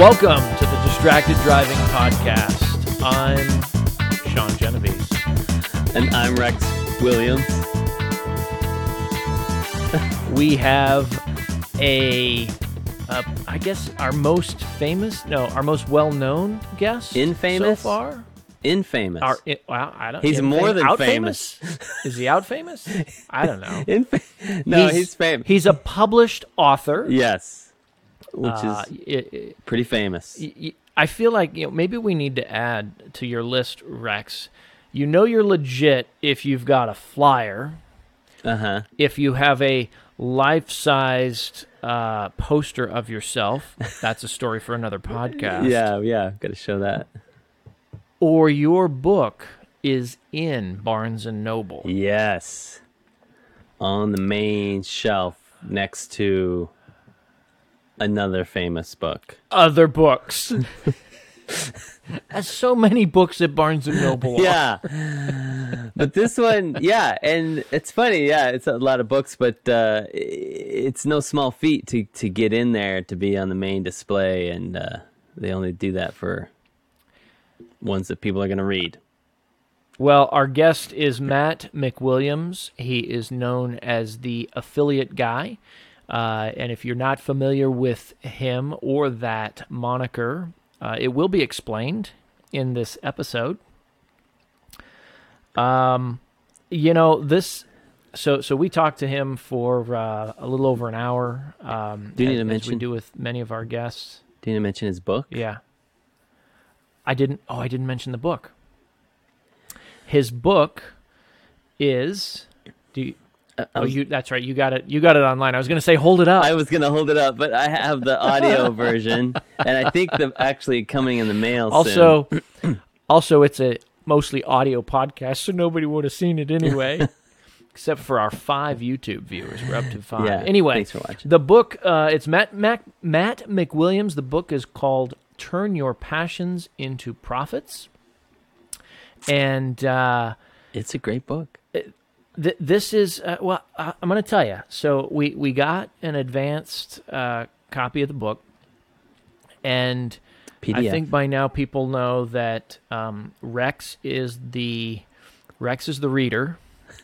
Welcome to the Distracted Driving Podcast. I'm Sean Genovese. And I'm Rex Williams. We have a, uh, I guess, our most famous, no, our most well-known guest Infamous? so far. Infamous. Our, i- well, I don't. He's infam- more than out famous. Is he out famous? I don't know. Infa- no, he's, famous. He's a published author. yes. Which Uh, is i- i- pretty famous. y- I feel like you know maybe we need to add to your list, Rex. You know you're legit if you've got a flyer, Uh huh. if you have a life-sized uh, poster of yourself. That's a story for another podcast. Yeah, yeah. Got to show that. Or your book is in Barnes and Noble. Yes. On the main shelf next to another famous book. Other books. As so many books at Barnes and Noble. Yeah. but this one, yeah, and it's funny, yeah, it's a lot of books, but uh, it's no small feat to, to get in there to be on the main display, and uh, they only do that for ones that people are going to read. Well, our guest is Matt McWilliams. He is known as the affiliate guy. Uh, and if you're not familiar with him or that moniker, uh, it will be explained in this episode. Um, you know this. So, so we talked to him for uh, a little over an hour. Um, Do you need as- to as we mention- do with many of our guests? Did you need to mention his book? Yeah. I didn't. Oh, I didn't mention the book. His book is. Do you, oh, was, you? That's right. You got it. You got it online. I was going to say, hold it up. I was going to hold it up, but I have the audio version, and I think the actually coming in the mail also, also, it's a mostly audio podcast, so nobody would have seen it anyway, except for our five YouTube viewers. We're up to five. Yeah, anyway, thanks for watching. The book. Uh, it's Matt Mac, Matt McWilliams. The book is called "Turn Your Passions into Profits," and. Uh, It's a great book. Th- this is uh, well. I- I'm going to tell you. So we we got an advanced uh, copy of the book, and PDF. I think by now people know that um, Rex is the Rex is the reader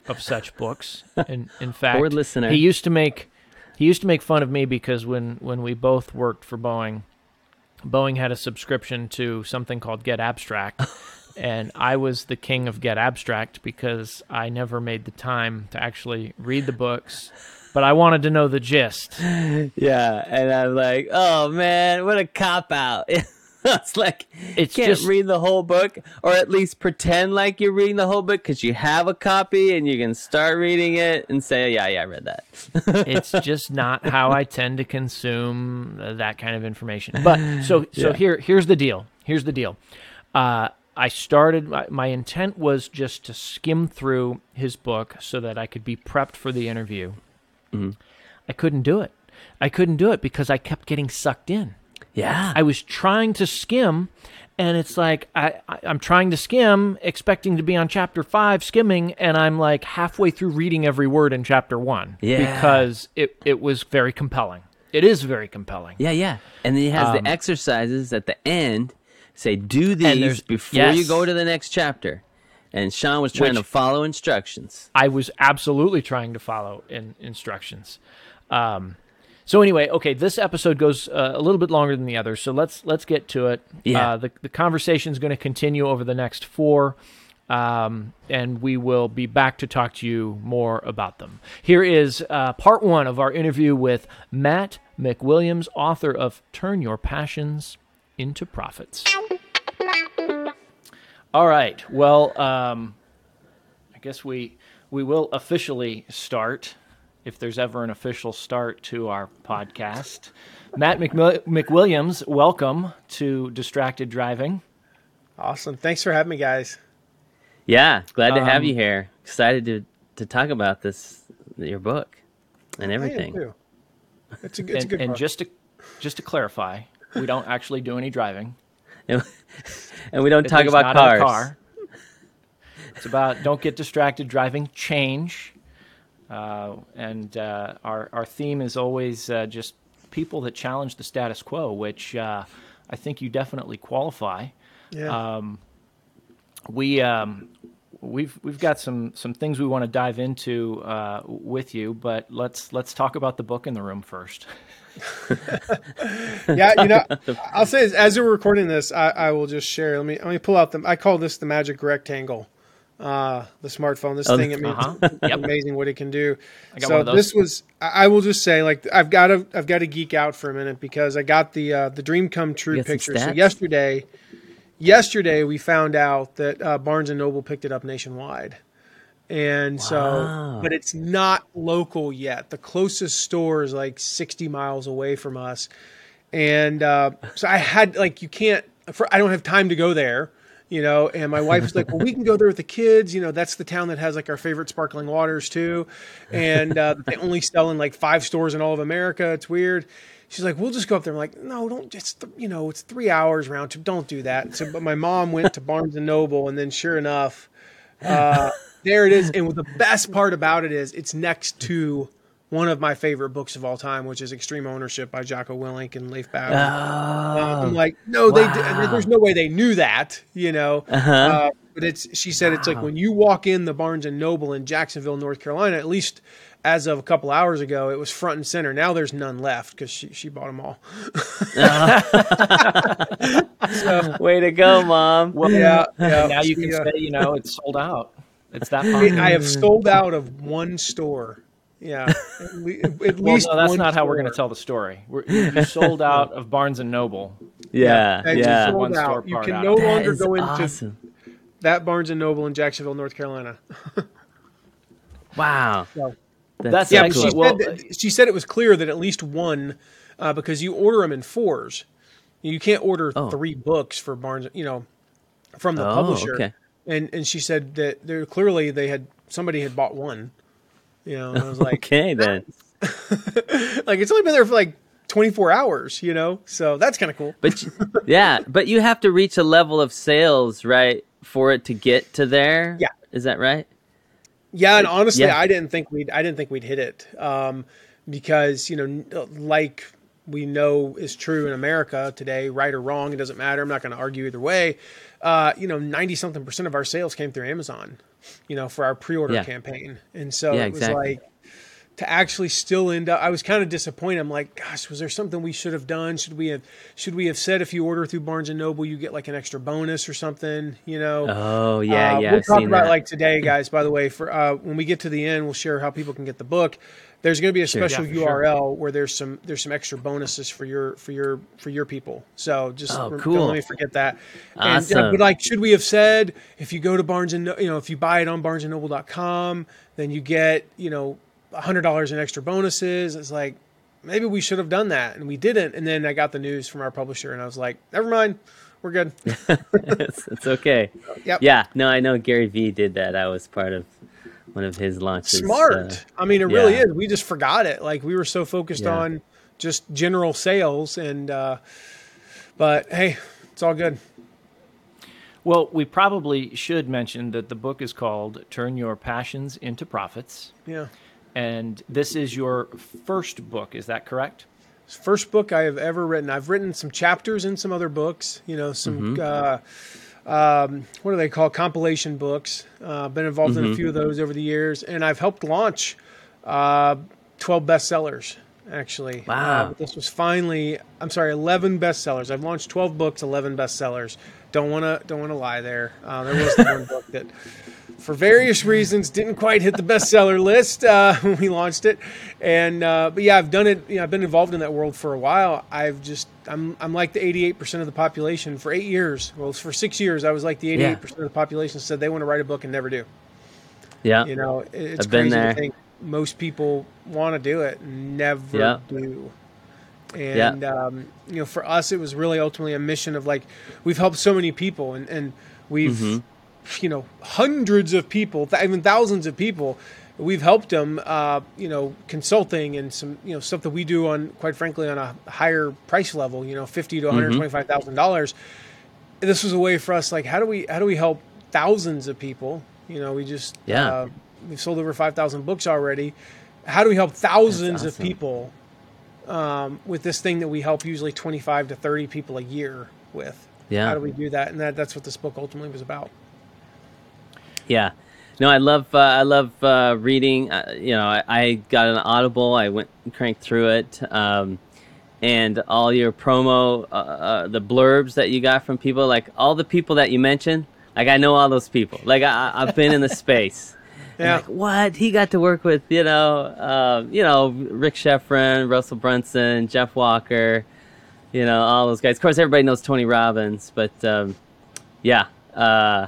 of such books. And in fact, Or listener. he used to make he used to make fun of me because when when we both worked for Boeing, Boeing had a subscription to something called Get Abstract. And I was the king of Get Abstract because I never made the time to actually read the books, but I wanted to know the gist. Yeah, and I'm like, oh man, what a cop out. it's like It's you can't just- read the whole book, or at least pretend like you're reading the whole book because you have a copy and you can start reading it and say, yeah, yeah, I read that. it's just not how I tend to consume uh, that kind of information. But so so Yeah. here here's the deal. Here's the deal. Uh, I started. My, my intent was just to skim through his book so that I could be prepped for the interview. I couldn't do it. I couldn't do it because I kept getting sucked in. Yeah, I was trying to skim, and it's like I, I I'm trying to skim, expecting to be on chapter five, skimming, and I'm like halfway through reading every word in chapter one. Yeah. because it it was very compelling. It is very compelling. yeah, yeah. And then he has Um, the exercises at the end. Say, do these before you go to the next chapter. And Sean was trying Which- to follow instructions. I was absolutely trying to follow in instructions. Um, so anyway, okay, this episode goes uh, a little bit longer than the others, so let's let's get to it. Yeah. Uh, the the conversation is going to continue over the next four, um, and we will be back to talk to you more about them. Here is uh, part one of our interview with Matt McWilliams, author of "Turn Your Passions into Profits." All right. Well, um, I guess we we will officially start, if there's ever an official start to our podcast. Matt McMill- McWilliams, welcome to Distracted Driving. Awesome. Thanks for having me, guys. Yeah, glad to have Um, you here. Excited to to talk about this, your book, and everything. It's a, good- it's a And, good and book. just to just to clarify, we don't actually do any driving. and we don't At talk about not cars. car. It's about don't get distracted driving, change. Uh, and uh, our, our theme is always uh, just people that challenge the status quo, which uh, I think you definitely qualify. Yeah. Um, we um, we've we've got some some things we want to dive into uh, with you, but let's let's talk about the book in the room first. yeah, you know, I'll say this, as we're recording this, I, I will just share. Let me let me pull out the. I call this the magic rectangle. Uh, the smartphone, this Oh, thing, I mean, uh-huh. it's Yep. amazing what it can do. So one of those. this was, I will just say, like, I've got to, I've got to geek out for a minute because I got the uh, the dream come true You got some picture. So yesterday, yesterday we found out that uh, Barnes and Noble picked it up nationwide. And so, but it's not local yet. The closest store is like 60 miles away from us. And uh, so I had, like, you can't, for, I don't have time to go there, you know. And my wife was like, well, we can go there with the kids. You know, that's the town that has like our favorite sparkling waters too. And uh, they only sell in like five stores in all of America. It's weird. She's like, we'll just go up there. I'm like, no, don't just, you know, it's three hours round trip. Don't do that. So, but my mom went to Barnes and Noble, and then sure enough, uh, there it is. And the best part about it is it's next to one of my favorite books of all time, which is Extreme Ownership by Jocko Willink and Leif Bauer. Uh, I'm like, no, they. Did, wow. there's no way they knew that, you know. Uh-huh. Uh, but it's. She said it's like when you walk in the Barnes and Noble in Jacksonville, North Carolina. At least as of a couple hours ago, it was front and center. Now there's none left because she she bought them all. Way to go, mom. Well, Yeah, yeah. now you can uh, say you know it's sold out. It's that I have sold out of one store. Yeah, at, le- at Well, least no, that's one not how we're going to tell the story. We're, you you sold out of Barnes and Noble. yeah, and yeah. sold One store out. You part can out no. That longer go into awesome. that Barnes and Noble in Jacksonville, North Carolina. Wow. So- That's Yeah, so but she well- said that, she said it was clear that at least one, uh, because you order them in fours. You can't order Oh. three books for Barnes, you know, from the Oh, publisher. okay. And and she said that they're clearly they had somebody had bought one. You know, and I was like, okay then. like it's only been there for like 24 hours, you know, so that's kind of cool. But yeah, but you have to reach a level of sales, right, for it to get to there. Yeah. Is that right? Yeah, and honestly, Yeah. I didn't think we'd I didn't think we'd hit it um, because you know, like we know is true in America today, right or wrong, it doesn't matter. I'm not going to argue either way. Uh, you know, ninety something percent of our sales came through Amazon. You know, for our pre-order Yeah. campaign, and so Yeah, it was exactly. like to actually still end up. I was kind of disappointed. I'm like, gosh, was there something we should have done? Should we have should we have said if you order through Barnes and Noble, you get like an extra bonus or something? You know. Oh yeah, Uh, yeah. We'll I've talk about that. like today, guys. By the way, for uh, when we get to the end, we'll share how people can get the book. There's going to be a special Yeah, for sure. URL where there's some there's some extra bonuses for your for your for your people. So just Oh, cool. don't let me forget that. And, uh, Awesome. but like, should we have said if you go to Barnes and No- you know if you buy it on BarnesandNoble.com, then you get you know hundred dollars in extra bonuses? It's like maybe we should have done that, and we didn't. And then I got the news from our publisher, and I was like, never mind, we're good. it's, it's okay. Yep. Yeah. No, I know Gary Vee did that. I was part of one of his launches. smart. uh, I mean, it really is. We just forgot it. Like we were so focused Yeah. on just general sales, and uh, but hey, it's all good. Well, we probably should mention that the book is called Turn Your Passions into Profits. Yeah, And this is your first book, is that correct? First book I have ever written. I've written some chapters in some other books. You know, some uh, um, what do they call compilation books? Uh, been involved in a few of those over the years, and I've helped launch uh, twelve bestsellers. Actually, Wow. Uh, this was finally. I'm sorry, eleven bestsellers. I've launched twelve books, eleven bestsellers. Don't want to don't want to lie there. Uh, there was the one book that, for various reasons, didn't quite hit the bestseller list uh, when we launched it. And uh, but yeah, I've done it. You know, I've been involved in that world for a while. I've just I'm I'm like the 88 percent of the population for eight years. Well, for six years, I was like the 88 percent of the population said they want to write a book and never do. Yeah. You know, it- it's I've been crazy there. to think most people want to do it, and never Yeah. do. And um, you know, for us, it was really ultimately a mission of like we've helped so many people, and and we've Mm-hmm. You know hundreds of people, th- even thousands of people. We've helped them, uh, you know, consulting and some, you know, stuff that we do on, quite frankly, on a higher price level. You know, fifty to one hundred twenty-five thousand dollars. This was a way for us, like, how do we, how do we help thousands of people? You know, we just, Yeah. uh, we've sold over five thousand books already. How do we help thousands of people um, with this thing that we help usually 25 to 30 people a year with. Yeah. How do we do that? And that, that's what this book ultimately was about. Yeah. No, I love uh, I love uh, reading. Uh, you know, I, I, got an Audible. I went and cranked through it, um, and all your promo, uh, uh, the blurbs that you got from people, like all the people that you mentioned. Like I know all those people. Like I, I've been in the space. Yeah. Like, what he got to work with, you know, uh, you know, Rick Schefren, Russell Brunson, Jeff Walker, you know, all those guys. Of course, everybody knows Tony Robbins, but um, yeah, uh,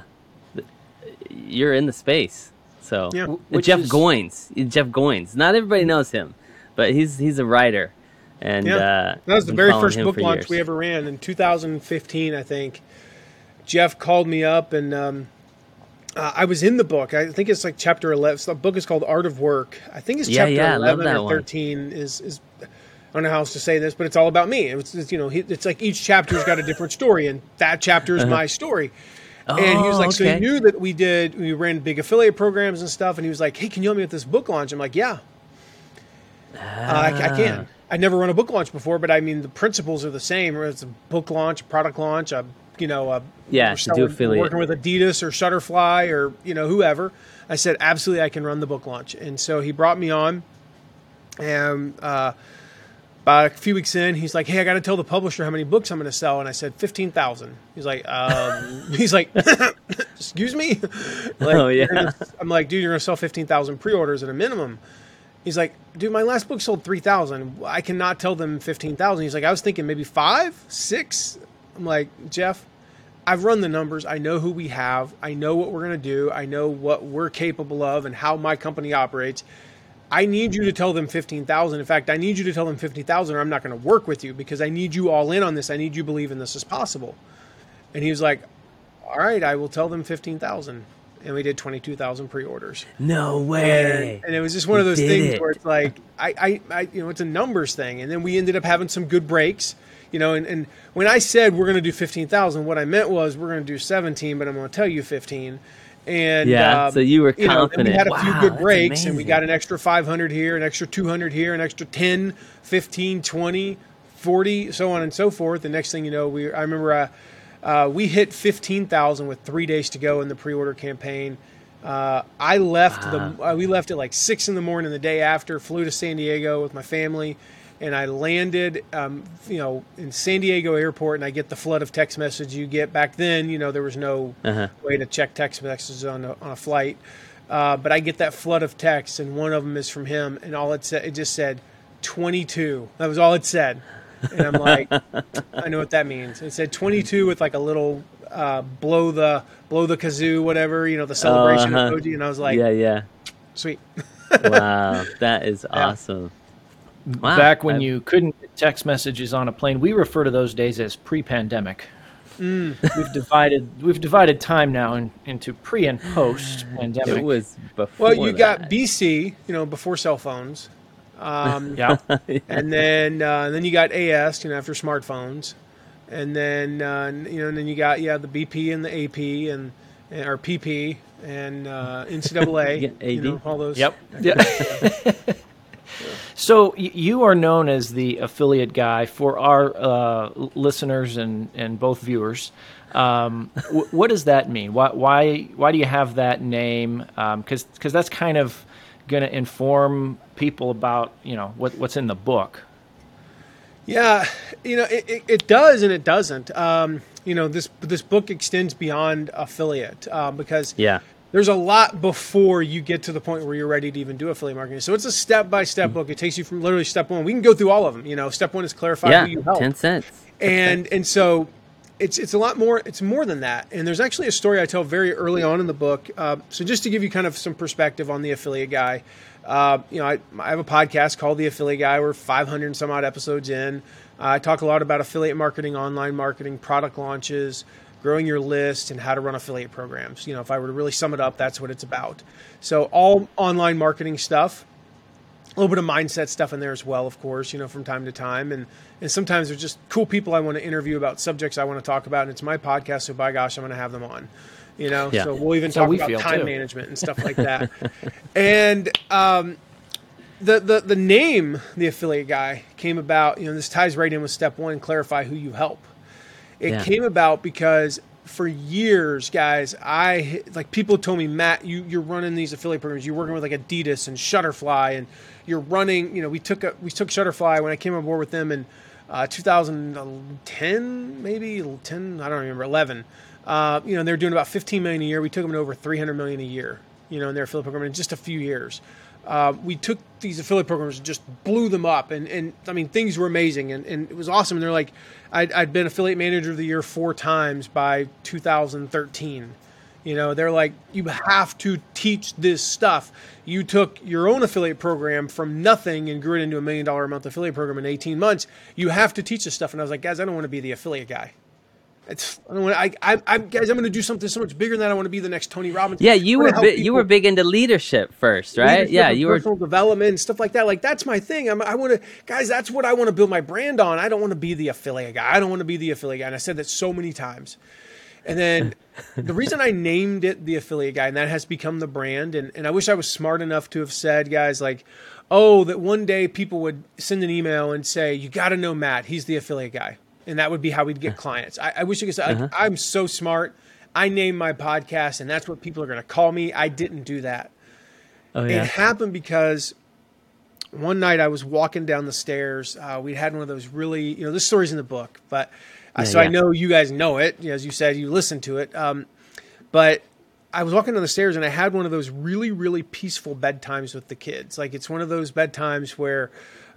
you're in the space. So Yeah. And Jeff is- Goins, Jeff Goins. Not everybody knows him, but he's he's a writer, and Yeah. uh, That was the very first book launch years. we ever ran in 2015, I think. Jeff called me up, and um, uh, I was in the book. I think it's like chapter 11. So the book is called Art of Work. I think it's Yeah, chapter yeah, I 11 that or one. 13. Is is I don't know how else to say this, but it's all about me. It's, it's you know, he, it's like each chapter's got a different story, and that chapter is my story. And he was Oh, like, so he knew that we did, we ran big affiliate programs and stuff. And he was like, hey, can you help me with this book launch? I'm like, yeah, uh, I, I Ah. can. I'd never run a book launch before, but I mean, the principles are the same. It's a book launch, a product launch, a, you know, a, Yeah, do affiliate. working with Adidas or Shutterfly or, you know, whoever. I said, absolutely, I can run the book launch. And so he brought me on. And uh, about a few weeks in, he's like, "Hey, I got to tell the publisher how many books I'm going to sell." And I said, 15,000. He's like, um, "He's like, excuse me." like, Oh, yeah. gonna- I'm like, "Dude, you're going to sell 15,000 pre-orders at a minimum." He's like, "Dude, my last book sold 3,000. I cannot tell them 15,000." He's like, "I was thinking maybe five, six. I'm like, "Jeff, I've run the numbers. I know who we have. I know what we're going to do. I know what we're capable of and how my company operates. I need you to tell them 15,000. In fact, I need you to tell them 50,000 or I'm not going to work with you because I need you all in on this. I need you believing this is possible. And he was like, "All right, I will tell them 15,000." And we did 22,000 pre-orders. No way. And, and it was just one of those things it. where it's like I, I, I, you know, it's a numbers thing. And then we ended up having some good breaks, you know. And, and when I said we're going to do fifteen thousand, what I meant was we're going to do seventeen, but I'm going to tell you fifteen. And Yeah, um, so you were know, then confident. we had a few good breaks, and we got an extra 500 here, an extra 200 here, an extra 10, 15, 20, 40, so on and so forth. The next thing you know, we I remember uh, uh, we hit 15,000 with three days to go in the pre-order campaign. Uh, I left the uh, we left at like six in the morning the day after. Flew to San Diego with my family, and I landed, um, you know, in San Diego airport. And I get the flood of text messages you get back then. You know, there was no Uh-huh. way to check text messages on a, on a flight. Uh, but I get that flood of texts, and one of them is from him, and all it said it just said 22. That was all it said, and I'm like, I know what that means. It said 22 with like a little uh, blow the blow the kazoo, whatever you know, the celebration uh-huh. emoji, and I was like, yeah, yeah. sweet. Wow, that is awesome. Wow. Back when I- you couldn't get text messages on a plane, we refer to those days as pre-pandemic. Mm. We've divided we've divided time now in, into pre and post pandemic. it was before. Well, you got. BC, you know, before cell phones, um, yeah. and then uh, and then you got AS, you know, after smartphones, and then uh, you know, and then you got yeah the BP and the AP and, and or PP and uh, NCAA, Yeah, you AD. know, all those. Yep. Yeah. So you are known as the affiliate guy for our uh, listeners and, and both viewers. Um, w- what does that mean? Why why why do you have that name? Because because that's kind of going to inform people about you know what what's in the book. Yeah, you know, it, it, it does and it doesn't. Um, you know, this this book extends beyond affiliate um, because Yeah. There's a lot before you get to the point where you're ready to even do affiliate marketing. So it's a step by step book. It takes you from literally step one. We can go through all of them. You know, step one is clarify Yeah. who you help, Ten cents. and and so it's it's a lot more. It's more than that. And there's actually a story I tell very early on in the book. Uh, so just to give you kind of some perspective on the affiliate guy. Uh, you know, I, I have a podcast called The Affiliate Guy. We're 500 and some odd episodes in. Uh, I talk a lot about affiliate marketing, online marketing, product launches, growing your list, and how to run affiliate programs. You know, if I were to really sum it up, that's what it's about. So all online marketing stuff a little bit of mindset stuff in there as well, of course, you know, from time to time. And and sometimes there's just cool people I want to interview about subjects I want to talk about, and it's my podcast, so by gosh, I'm going to have them on. You know, Yeah. so we'll even So talk we about time too. management and stuff like that. and um, the, the the name the affiliate guy came about you know this ties right in with step one clarify who you help it Yeah. came about because for years guys i like people told me matt you you're running these affiliate programs. You're working with like adidas and shutterfly and you're running you know we took a, we took shutterfly when i came on board with them in uh, 2010 maybe 10 i don't remember 11 uh, you know they're doing about 15 million a year. We took them to over 300 million a year you know in their affiliate program in just a few years uh, we took these affiliate programs and just blew them up. And, and i mean things were amazing. And, and it was awesome. And they're like I'd, I'd been affiliate manager of the year four times by 2013 you know they're like you have to teach this stuff. You took your own affiliate program from nothing and grew it into a million dollar a month affiliate program in 18 months. You have to teach this stuff. And i was like guys i don't want to be the affiliate guy it's, I don't want. I, I, I, guys, I'm going to do something so much bigger than that. I want to be the next Tony Robbins. Yeah, you were bi- you were big into leadership first, right? leadership Yeah, you were. personal development and stuff like that. Like that's my thing. I'm, I want to, guys. That's what I want to build my brand on. I don't want to be the affiliate guy. I don't want to be the affiliate guy. And I said that so many times. And then the reason I named it the affiliate guy, and that has become the brand. And, and I wish I was smart enough to have said, guys, like, oh, that one day people would send an email and say, you got to know Matt. He's the affiliate guy. And that would be how we'd get clients. I, I wish I could say, like, I'm so smart. I named my podcast, and that's what people are going to call me. I didn't do that. Oh It happened because one night I was walking down the stairs. Uh, we had one of those really, you know, this story's in the book, but uh, Yeah, so I know you guys know it. As you said, you listened to it. Um, but I was walking down the stairs and I had one of those really, really peaceful bedtimes with the kids. Like it's one of those bedtimes where,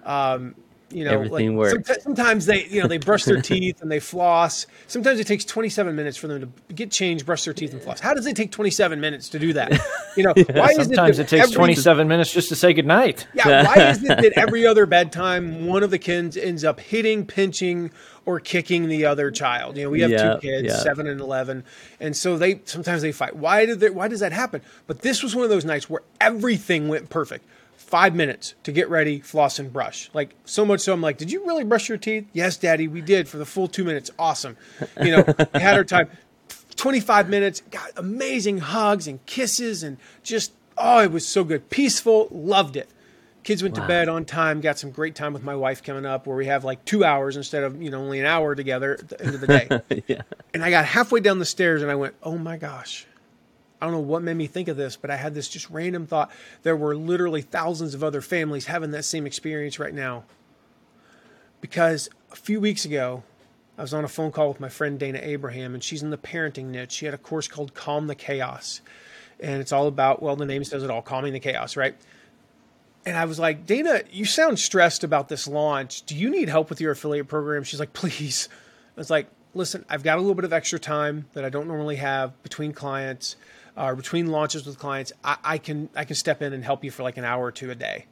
um, you know, Everything like works. someti- sometimes they, you know, they brush their teeth and they floss. Sometimes it takes 27 minutes for them to get changed, brush their teeth, and floss. How does it take 27 minutes to do that? You know, why is it Sometimes it takes every- 27 minutes just to say goodnight. yeah, why is it that every other bedtime one of the kids ends up hitting, pinching, or kicking the other child? You know, we have Yeah, two kids, yeah. seven and eleven, and so they sometimes they fight. Why did they, why does that happen? But this was one of those nights where everything went perfect. Five minutes to get ready, floss and brush. Like so much so, I'm like, "Did you really brush your teeth?" Yes, Daddy, we did for the full two minutes. Awesome. You know, we had our time. 25 minutes, got amazing hugs and kisses and just oh, it was so good. Peaceful, loved it. Kids went to bed on time, got some great time with my wife coming up where we have like 2 hours instead of, you know, only an hour together at the end of the day. yeah. and I got halfway down the stairs and I went, "Oh my gosh." I don't know what made me think of this, but I had this just random thought. There were literally thousands of other families having that same experience right now. Because a few weeks ago, I was on a phone call with my friend Dayna Abraham, and she's in the parenting niche. She had a course called Calm the Chaos. And it's all about, well, the name says it all, calming the chaos, right? And I was like, Dayna, you sound stressed about this launch. Do you need help with your affiliate program? She's like, please. I was like, listen, I've got a little bit of extra time that I don't normally have between clients or between launches with clients. I, I can I can step in and help you for like an hour or two a day.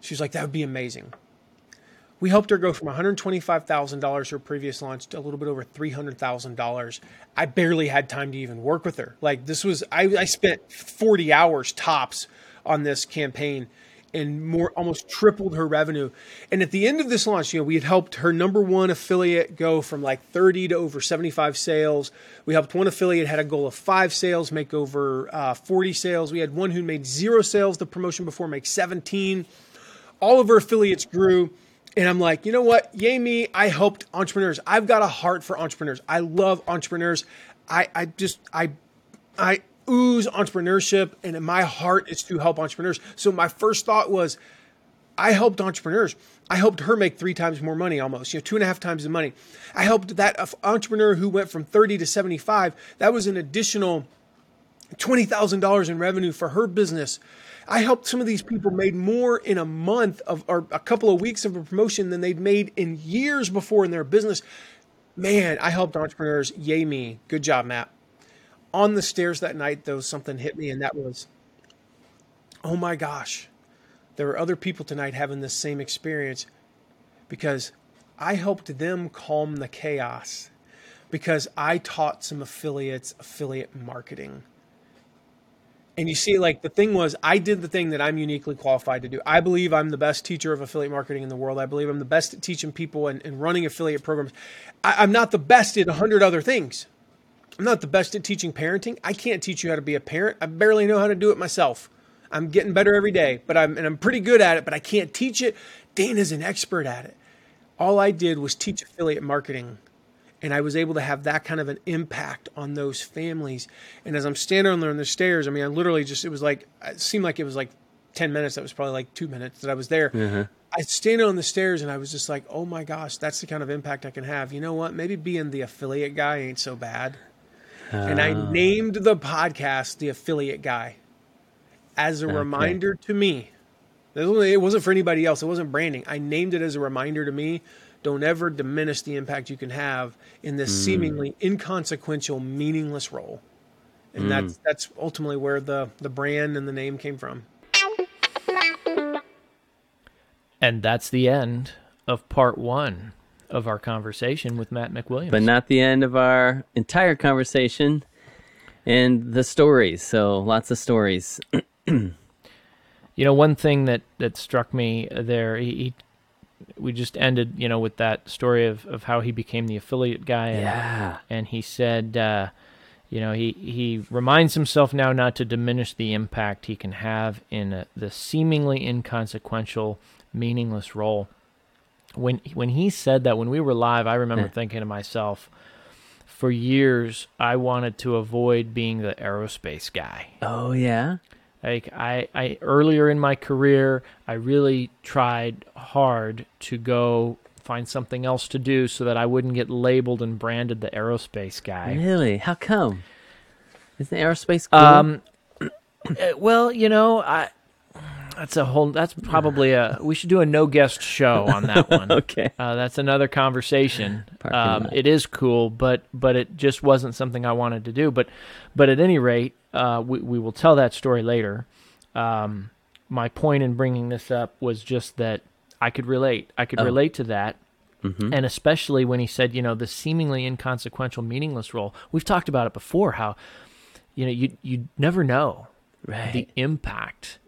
She was like, that would be amazing. We helped her go from $125,000 her previous launch to a little bit over $300,000. I barely had time to even work with her. Like this was, I, I spent 40 hours tops on this campaign and more, almost tripled her revenue. And at the end of this launch, you know, we had helped her number one affiliate go from like 30 to over 75 sales. We helped one affiliate had a goal of five sales, make over uh, 40 sales. We had one who made zero sales the promotion before, make 17 all of our affiliates grew. And I'm like, you know what? Yay me. I helped entrepreneurs. I've got a heart for entrepreneurs. I love entrepreneurs. I, I just, I, I ooze entrepreneurship and in my heart is to help entrepreneurs. So my first thought was, I helped entrepreneurs. I helped her make three times more money almost, you know, two and a half times the money. I helped that entrepreneur who went from 30 to 75. That was an additional $20,000 in revenue for her business. I helped some of these people made more in a month of or a couple of weeks of a promotion than they'd made in years before in their business. Man, I helped entrepreneurs. Yay me. Good job, Matt. On the stairs that night, though, something hit me, and that was, oh my gosh, there are other people tonight having this same experience because I helped them calm the chaos because I taught some affiliates affiliate marketing. And you see, like the thing was, I did the thing that I'm uniquely qualified to do. I believe I'm the best teacher of affiliate marketing in the world. I believe I'm the best at teaching people and, and running affiliate programs. I, I'm not the best at a hundred other things. I'm not the best at teaching parenting. I can't teach you how to be a parent. I barely know how to do it myself. I'm getting better every day, but I'm and I'm pretty good at it, but I can't teach it. Dayna's an expert at it. All I did was teach affiliate marketing and I was able to have that kind of an impact on those families. And as I'm standing on there on the stairs, I mean, I literally just it was like it seemed like it was like ten minutes. That was probably like two minutes that I was there. Uh-huh. I standing on the stairs and I was just like, oh my gosh, that's the kind of impact I can have. You know what? Maybe being the affiliate guy ain't so bad. And I Ah. named the podcast the affiliate guy as a reminder to me. It wasn't for anybody else. It wasn't branding. I named it as a reminder to me. Don't ever diminish the impact you can have in this seemingly inconsequential, meaningless role. And that's that's ultimately where the the brand and the name came from. And that's the end of part one of our conversation with Matt McWilliams. but not the end of our entire conversation and the stories. So lots of stories. You know, one thing that that struck me there, he, he we just ended, you know, with that story of of how he became the affiliate guy. And, Yeah. and he said, uh, you know, he he reminds himself now not to diminish the impact he can have in a, the seemingly inconsequential, meaningless role. When when he said that, when we were live, I remember Yeah. thinking to myself. For years, I wanted to avoid being the aerospace guy. Oh yeah. Like I, I earlier in my career, I really tried hard to go find something else to do so that I wouldn't get labeled and branded the aerospace guy. Really? How come? Isn't aerospace cool? Um, uh, well, you know, I that's a whole. That's probably a. We should do a no guest show on that one. okay. Uh, that's another conversation. Um, it is cool, but but it just wasn't something I wanted to do. But but at any rate, uh, we we will tell that story later. Um, my point in bringing this up was just that I could relate. I could Oh. relate to that. Mm-hmm. And especially when he said, you know, the seemingly inconsequential, meaningless role. We've talked about it before. How, you know, you you never know the impact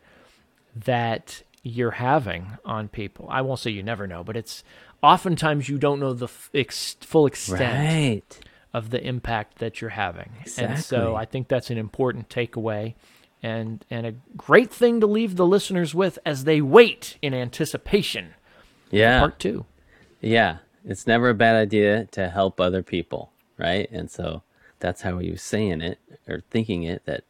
that you're having on people. I won't say you never know, but it's oftentimes you don't know the f- ex- full extent Right. of the impact that you're having. And Exactly. so I think that's an important takeaway and and a great thing to leave the listeners with as they wait in anticipation Yeah. part 2. Yeah. It's never a bad idea to help other people, right? And so that's how he was saying it or thinking it that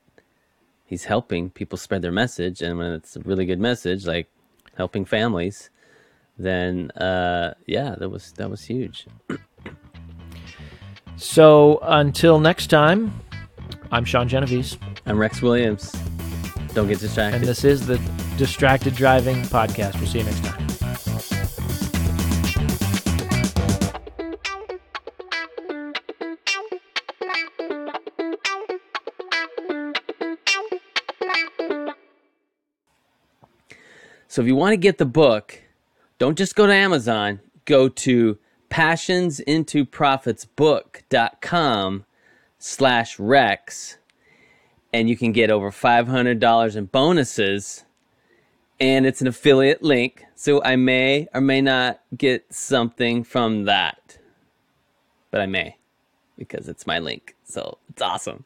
he's helping people spread their message and when it's a really good message like helping families then uh yeah, that was that was huge. So until next time, I'm Sean Genovese I'm Rex Williams. Don't get distracted. and this is the Distracted Driving podcast. We'll see you next time. So if you want to get the book, don't just go to Amazon, go to passionsintoprofitsbook.com slash Rex and you can get over $500 in bonuses and it's an affiliate link. So I may or may not get something from that, but I may because it's my link. So it's awesome.